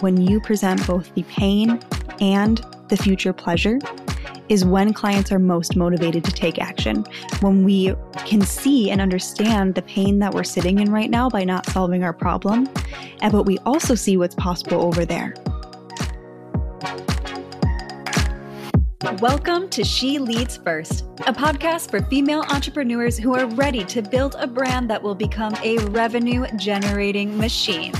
when you present both the pain and the future pleasure is when clients are most motivated to take action. When we can see and understand the pain that we're sitting in right now by not solving our problem, eh, but we also see what's possible over there. Welcome to She Leads First, a podcast for female entrepreneurs who are ready to build a brand that will become a revenue generating machine.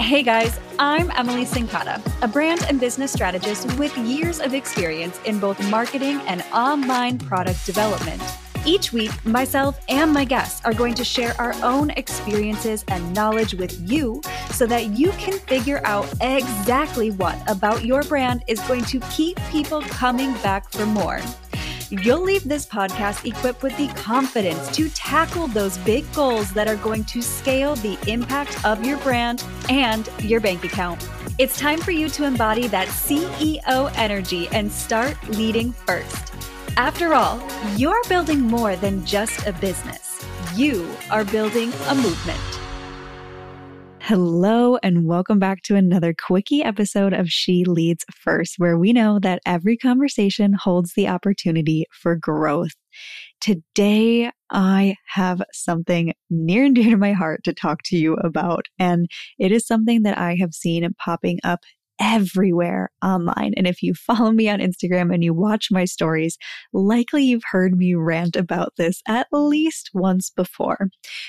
Hey guys, I'm Emily Cincotta, a brand and business strategist with years of experience in both marketing and online product development. Each week, myself and my guests are going to share our own experiences and knowledge with you so that you can figure out exactly what about your brand is going to keep people coming back for more. You'll leave this podcast equipped with the confidence to tackle those big goals that are going to scale the impact of your brand and your bank account. It's time for you to embody that CEO energy and start leading first. After all, you're building more than just a business, you are building a movement. Hello, and welcome back to another quickie episode of She Leads First, where we know that every conversation holds the opportunity for growth. Today, I have something near and dear to my heart to talk to you about, and it is something that I have seen popping up everywhere online. And if you follow me on Instagram and you watch my stories, likely you've heard me rant about this at least once before.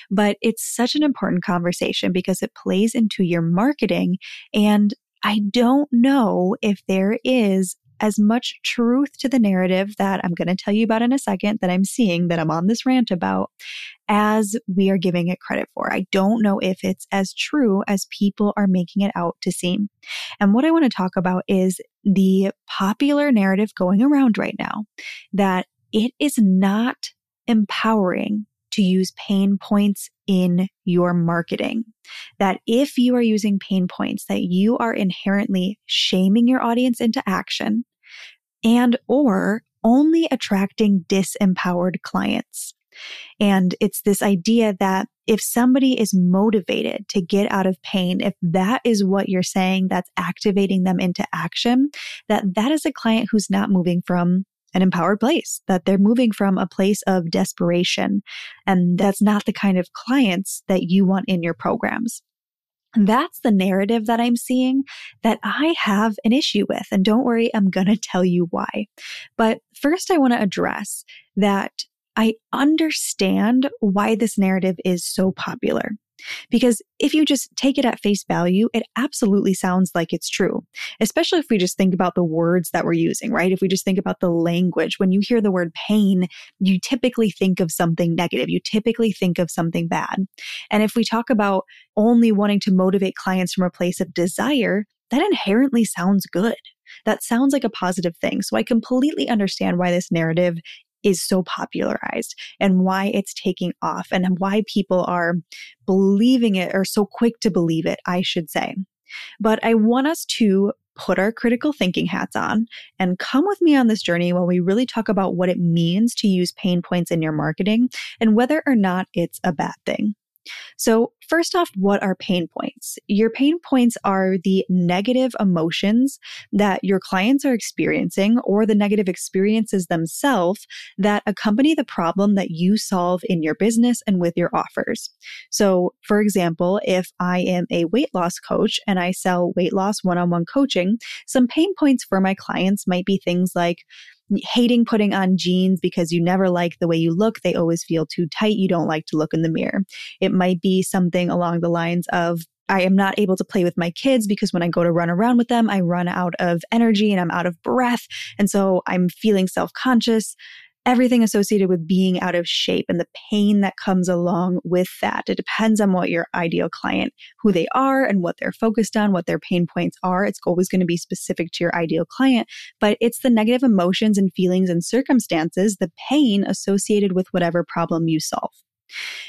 But it's such an important conversation because it plays into your marketing. And I don't know if there is as much truth to the narrative that I'm going to tell you about in a second that I'm seeing that I'm on this rant about as we are giving it credit for. I don't know if it's as true as people are making it out to seem. And what I want to talk about is the popular narrative going around right now that it is not empowering to use pain points in your marketing. That if you are using pain points, that you are inherently shaming your audience into action and or only attracting disempowered clients. And it's this idea that if somebody is motivated to get out of pain, if that is what you're saying that's activating them into action, that that is a client who's not moving from an empowered place, that they're moving from a place of desperation. And that's not the kind of clients that you want in your programs. That's the narrative that I'm seeing that I have an issue with. And don't worry, I'm going to tell you why. But first, I want to address that I understand why this narrative is so popular. Because if you just take it at face value, it absolutely sounds like it's true, especially if we just think about the words that we're using, right? If we just think about the language, when you hear the word pain, you typically think of something negative. You typically think of something bad. And if we talk about only wanting to motivate clients from a place of desire, that inherently sounds good. That sounds like a positive thing. So I completely understand why this narrative is so popularized and why it's taking off and why people are believing it or so quick to believe it, I should say. But I want us to put our critical thinking hats on and come with me on this journey while we really talk about what it means to use pain points in your marketing and whether or not it's a bad thing. So, first off, what are pain points? Your pain points are the negative emotions that your clients are experiencing or the negative experiences themselves that accompany the problem that you solve in your business and with your offers. So, for example, if I am a weight loss coach and I sell weight loss one on one coaching, some pain points for my clients might be things like, hating putting on jeans because you never like the way you look. They always feel too tight. You don't like to look in the mirror. It might be something along the lines of, I am not able to play with my kids because when I go to run around with them, I run out of energy and I'm out of breath. And so I'm feeling self conscious everything associated with being out of shape and the pain that comes along with that. It depends on what your ideal client, who they are and what they're focused on, what their pain points are. It's always going to be specific to your ideal client, but it's the negative emotions and feelings and circumstances, the pain associated with whatever problem you solve.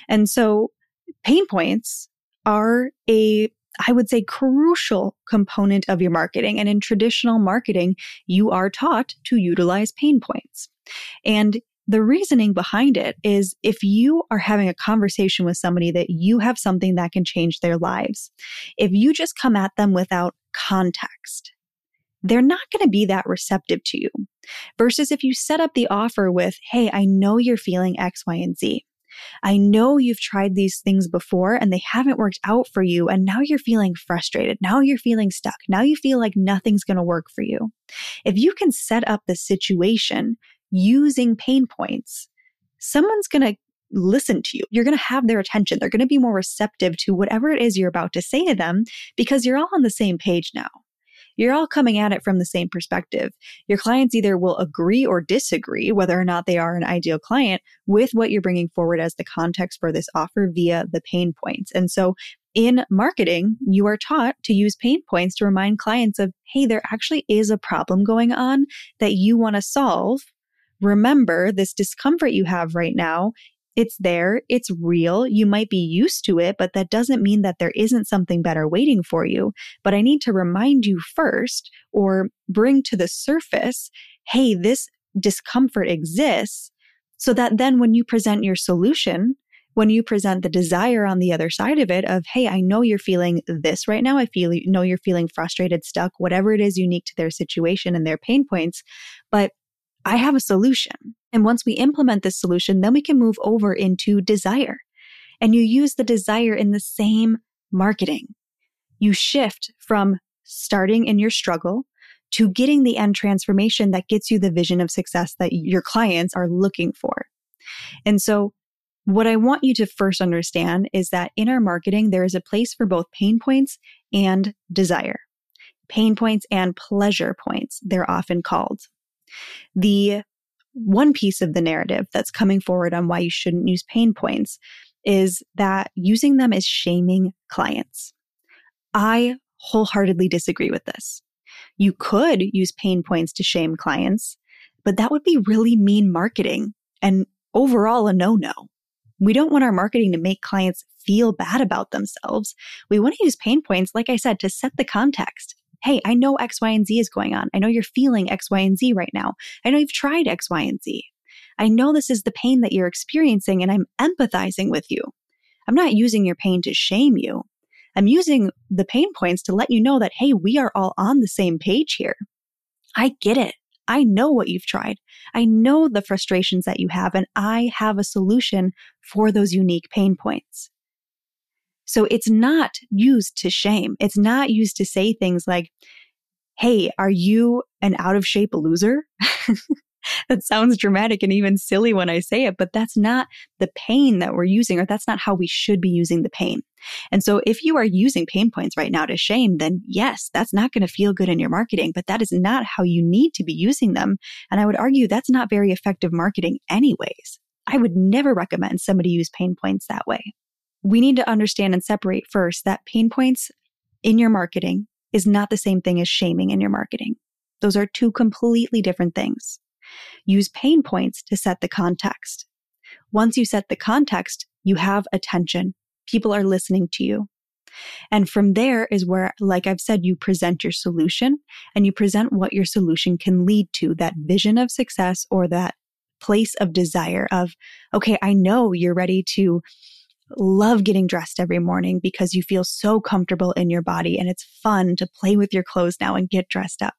And so pain points are a I would say, crucial component of your marketing. And in traditional marketing, you are taught to utilize pain points. And the reasoning behind it is if you are having a conversation with somebody that you have something that can change their lives, if you just come at them without context, they're not going to be that receptive to you. Versus if you set up the offer with, Hey, I know you're feeling X, Y, and Z. I know you've tried these things before and they haven't worked out for you. And now you're feeling frustrated. Now you're feeling stuck. Now you feel like nothing's going to work for you. If you can set up the situation using pain points, someone's going to listen to you. You're going to have their attention. They're going to be more receptive to whatever it is you're about to say to them because you're all on the same page now. You're all coming at it from the same perspective. Your clients either will agree or disagree whether or not they are an ideal client with what you're bringing forward as the context for this offer via the pain points. And so in marketing, you are taught to use pain points to remind clients of, hey, there actually is a problem going on that you want to solve. Remember this discomfort you have right now it's there, it's real. You might be used to it, but that doesn't mean that there isn't something better waiting for you. But I need to remind you first or bring to the surface, hey, this discomfort exists so that then when you present your solution, when you present the desire on the other side of it of, hey, I know you're feeling this right now. I feel know you're feeling frustrated, stuck, whatever it is unique to their situation and their pain points. But I have a solution. And once we implement this solution, then we can move over into desire. And you use the desire in the same marketing. You shift from starting in your struggle to getting the end transformation that gets you the vision of success that your clients are looking for. And so what I want you to first understand is that in our marketing, there is a place for both pain points and desire. Pain points and pleasure points, they're often called. The one piece of the narrative that's coming forward on why you shouldn't use pain points is that using them is shaming clients. I wholeheartedly disagree with this. You could use pain points to shame clients, but that would be really mean marketing and overall a no no. We don't want our marketing to make clients feel bad about themselves. We want to use pain points, like I said, to set the context, Hey, I know X, Y, and Z is going on. I know you're feeling X, Y, and Z right now. I know you've tried X, Y, and Z. I know this is the pain that you're experiencing and I'm empathizing with you. I'm not using your pain to shame you. I'm using the pain points to let you know that, hey, we are all on the same page here. I get it. I know what you've tried. I know the frustrations that you have, and I have a solution for those unique pain points. So it's not used to shame. It's not used to say things like, Hey, are you an out of shape loser? that sounds dramatic and even silly when I say it, but that's not the pain that we're using, or that's not how we should be using the pain. And so if you are using pain points right now to shame, then yes, that's not going to feel good in your marketing, but that is not how you need to be using them. And I would argue that's not very effective marketing anyways. I would never recommend somebody use pain points that way we need to understand and separate first that pain points in your marketing is not the same thing as shaming in your marketing. Those are two completely different things. Use pain points to set the context. Once you set the context, you have attention. People are listening to you. And from there is where, like I've said, you present your solution and you present what your solution can lead to that vision of success or that place of desire of, okay, I know you're ready to love getting dressed every morning because you feel so comfortable in your body and it's fun to play with your clothes now and get dressed up.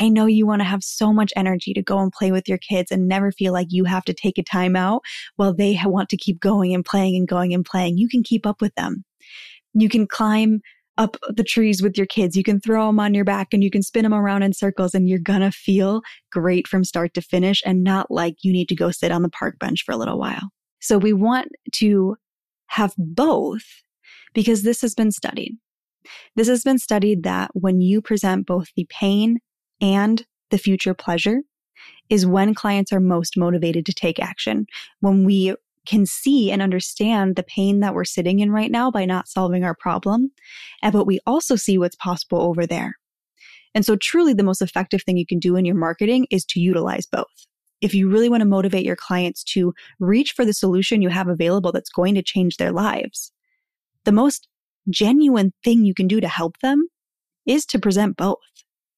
I know you want to have so much energy to go and play with your kids and never feel like you have to take a time out while they want to keep going and playing and going and playing. You can keep up with them. You can climb up the trees with your kids. You can throw them on your back and you can spin them around in circles and you're going to feel great from start to finish and not like you need to go sit on the park bench for a little while. So we want to have both because this has been studied. This has been studied that when you present both the pain and the future pleasure is when clients are most motivated to take action. When we can see and understand the pain that we're sitting in right now by not solving our problem, and but we also see what's possible over there. And so truly the most effective thing you can do in your marketing is to utilize both if you really want to motivate your clients to reach for the solution you have available that's going to change their lives, the most genuine thing you can do to help them is to present both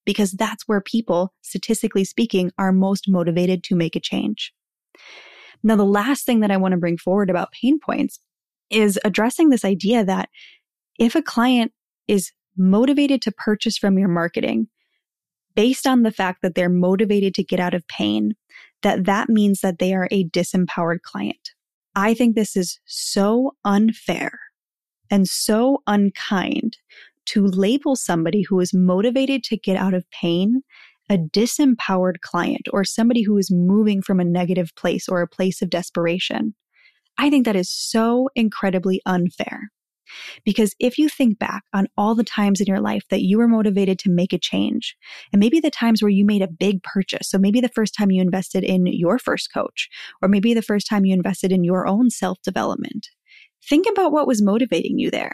because that's where people, statistically speaking, are most motivated to make a change. Now, the last thing that I want to bring forward about pain points is addressing this idea that if a client is motivated to purchase from your marketing based on the fact that they're motivated to get out of pain, that that means that they are a disempowered client. I think this is so unfair and so unkind to label somebody who is motivated to get out of pain a disempowered client or somebody who is moving from a negative place or a place of desperation. I think that is so incredibly unfair. Because if you think back on all the times in your life that you were motivated to make a change, and maybe the times where you made a big purchase, so maybe the first time you invested in your first coach, or maybe the first time you invested in your own self development, think about what was motivating you there.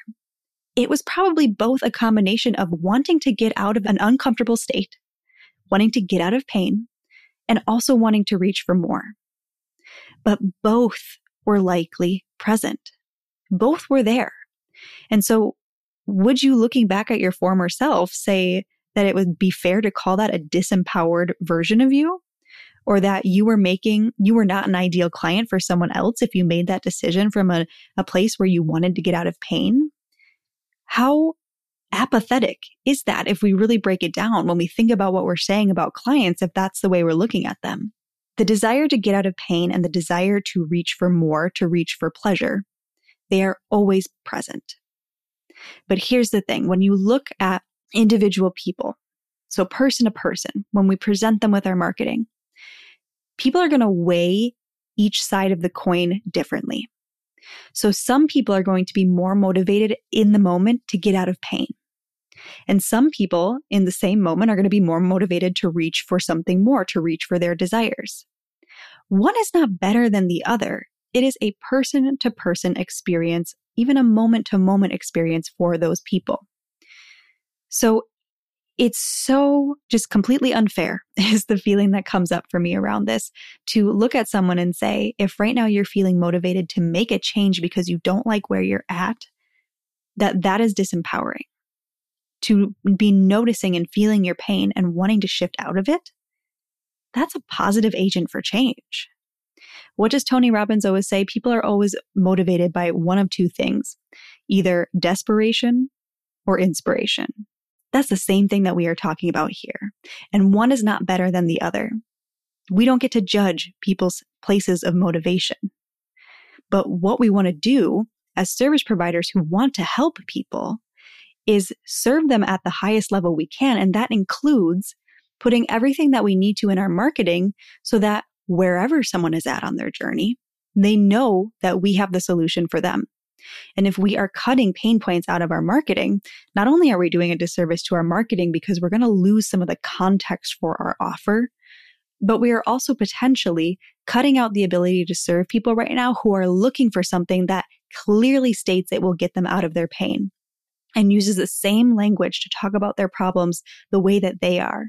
It was probably both a combination of wanting to get out of an uncomfortable state, wanting to get out of pain, and also wanting to reach for more. But both were likely present. Both were there. And so, would you, looking back at your former self, say that it would be fair to call that a disempowered version of you? Or that you were making, you were not an ideal client for someone else if you made that decision from a, a place where you wanted to get out of pain? How apathetic is that if we really break it down when we think about what we're saying about clients, if that's the way we're looking at them? The desire to get out of pain and the desire to reach for more, to reach for pleasure, they are always present. But here's the thing when you look at individual people, so person to person, when we present them with our marketing, people are going to weigh each side of the coin differently. So some people are going to be more motivated in the moment to get out of pain. And some people in the same moment are going to be more motivated to reach for something more, to reach for their desires. One is not better than the other. It is a person to person experience, even a moment to moment experience for those people. So it's so just completely unfair is the feeling that comes up for me around this to look at someone and say, if right now you're feeling motivated to make a change because you don't like where you're at, that that is disempowering. To be noticing and feeling your pain and wanting to shift out of it, that's a positive agent for change. What does Tony Robbins always say? People are always motivated by one of two things either desperation or inspiration. That's the same thing that we are talking about here. And one is not better than the other. We don't get to judge people's places of motivation. But what we want to do as service providers who want to help people is serve them at the highest level we can. And that includes putting everything that we need to in our marketing so that wherever someone is at on their journey, they know that we have the solution for them. And if we are cutting pain points out of our marketing, not only are we doing a disservice to our marketing because we're going to lose some of the context for our offer, but we are also potentially cutting out the ability to serve people right now who are looking for something that clearly states it will get them out of their pain and uses the same language to talk about their problems the way that they are.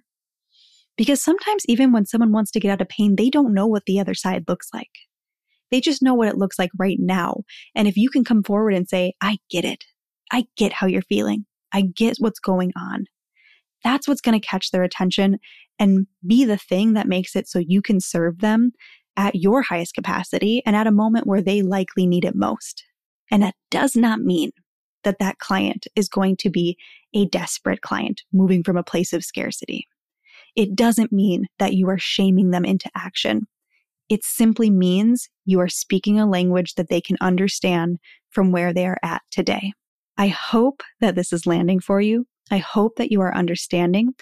Because sometimes, even when someone wants to get out of pain, they don't know what the other side looks like. They just know what it looks like right now. And if you can come forward and say, I get it. I get how you're feeling. I get what's going on. That's what's going to catch their attention and be the thing that makes it so you can serve them at your highest capacity and at a moment where they likely need it most. And that does not mean that that client is going to be a desperate client moving from a place of scarcity. It doesn't mean that you are shaming them into action. It simply means you are speaking a language that they can understand from where they are at today. I hope that this is landing for you. I hope that you are understanding.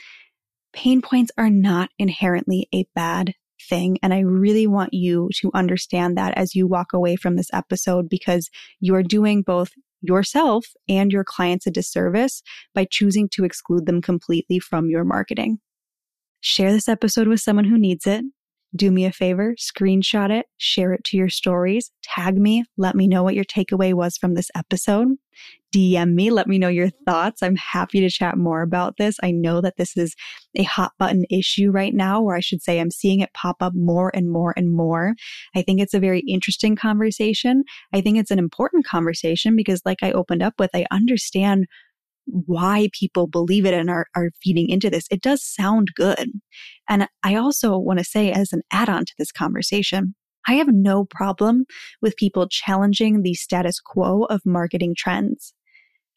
Pain points are not inherently a bad thing. And I really want you to understand that as you walk away from this episode because you are doing both yourself and your clients a disservice by choosing to exclude them completely from your marketing. Share this episode with someone who needs it. Do me a favor, screenshot it, share it to your stories, tag me, let me know what your takeaway was from this episode. DM me, let me know your thoughts. I'm happy to chat more about this. I know that this is a hot button issue right now, or I should say, I'm seeing it pop up more and more and more. I think it's a very interesting conversation. I think it's an important conversation because, like I opened up with, I understand why people believe it and are, are feeding into this. It does sound good. And I also want to say, as an add on to this conversation, I have no problem with people challenging the status quo of marketing trends.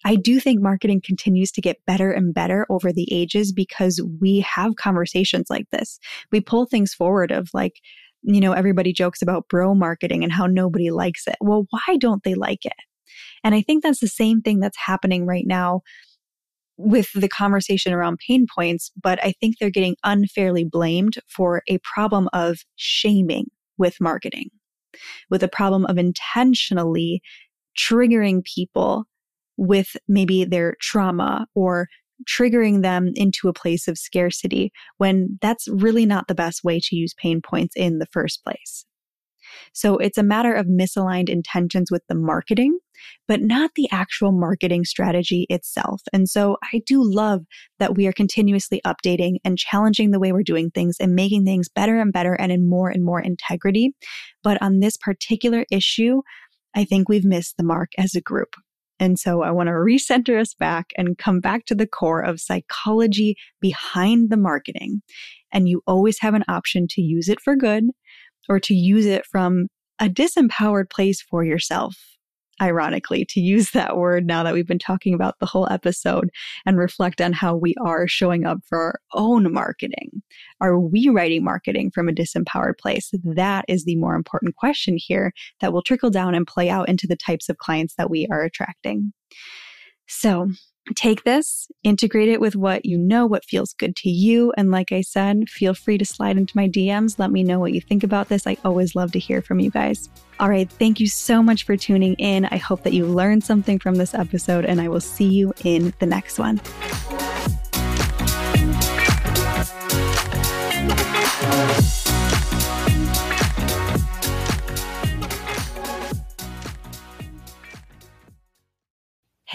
I do think marketing continues to get better and better over the ages because we have conversations like this. We pull things forward of like, you know, everybody jokes about bro marketing and how nobody likes it. Well, why don't they like it? And I think that's the same thing that's happening right now with the conversation around pain points, but I think they're getting unfairly blamed for a problem of shaming with marketing, with a problem of intentionally triggering people with maybe their trauma or triggering them into a place of scarcity when that's really not the best way to use pain points in the first place. So it's a matter of misaligned intentions with the marketing, but not the actual marketing strategy itself. And so I do love that we are continuously updating and challenging the way we're doing things and making things better and better and in more and more integrity. But on this particular issue, I think we've missed the mark as a group. And so I want to recenter us back and come back to the core of psychology behind the marketing. And you always have an option to use it for good or to use it from a disempowered place for yourself. Ironically, to use that word now that we've been talking about the whole episode and reflect on how we are showing up for our own marketing. Are we writing marketing from a disempowered place? That is the more important question here that will trickle down and play out into the types of clients that we are attracting. So, take this, integrate it with what you know, what feels good to you. And like I said, feel free to slide into my DMs. Let me know what you think about this. I always love to hear from you guys. All right. Thank you so much for tuning in. I hope that you learned something from this episode, and I will see you in the next one.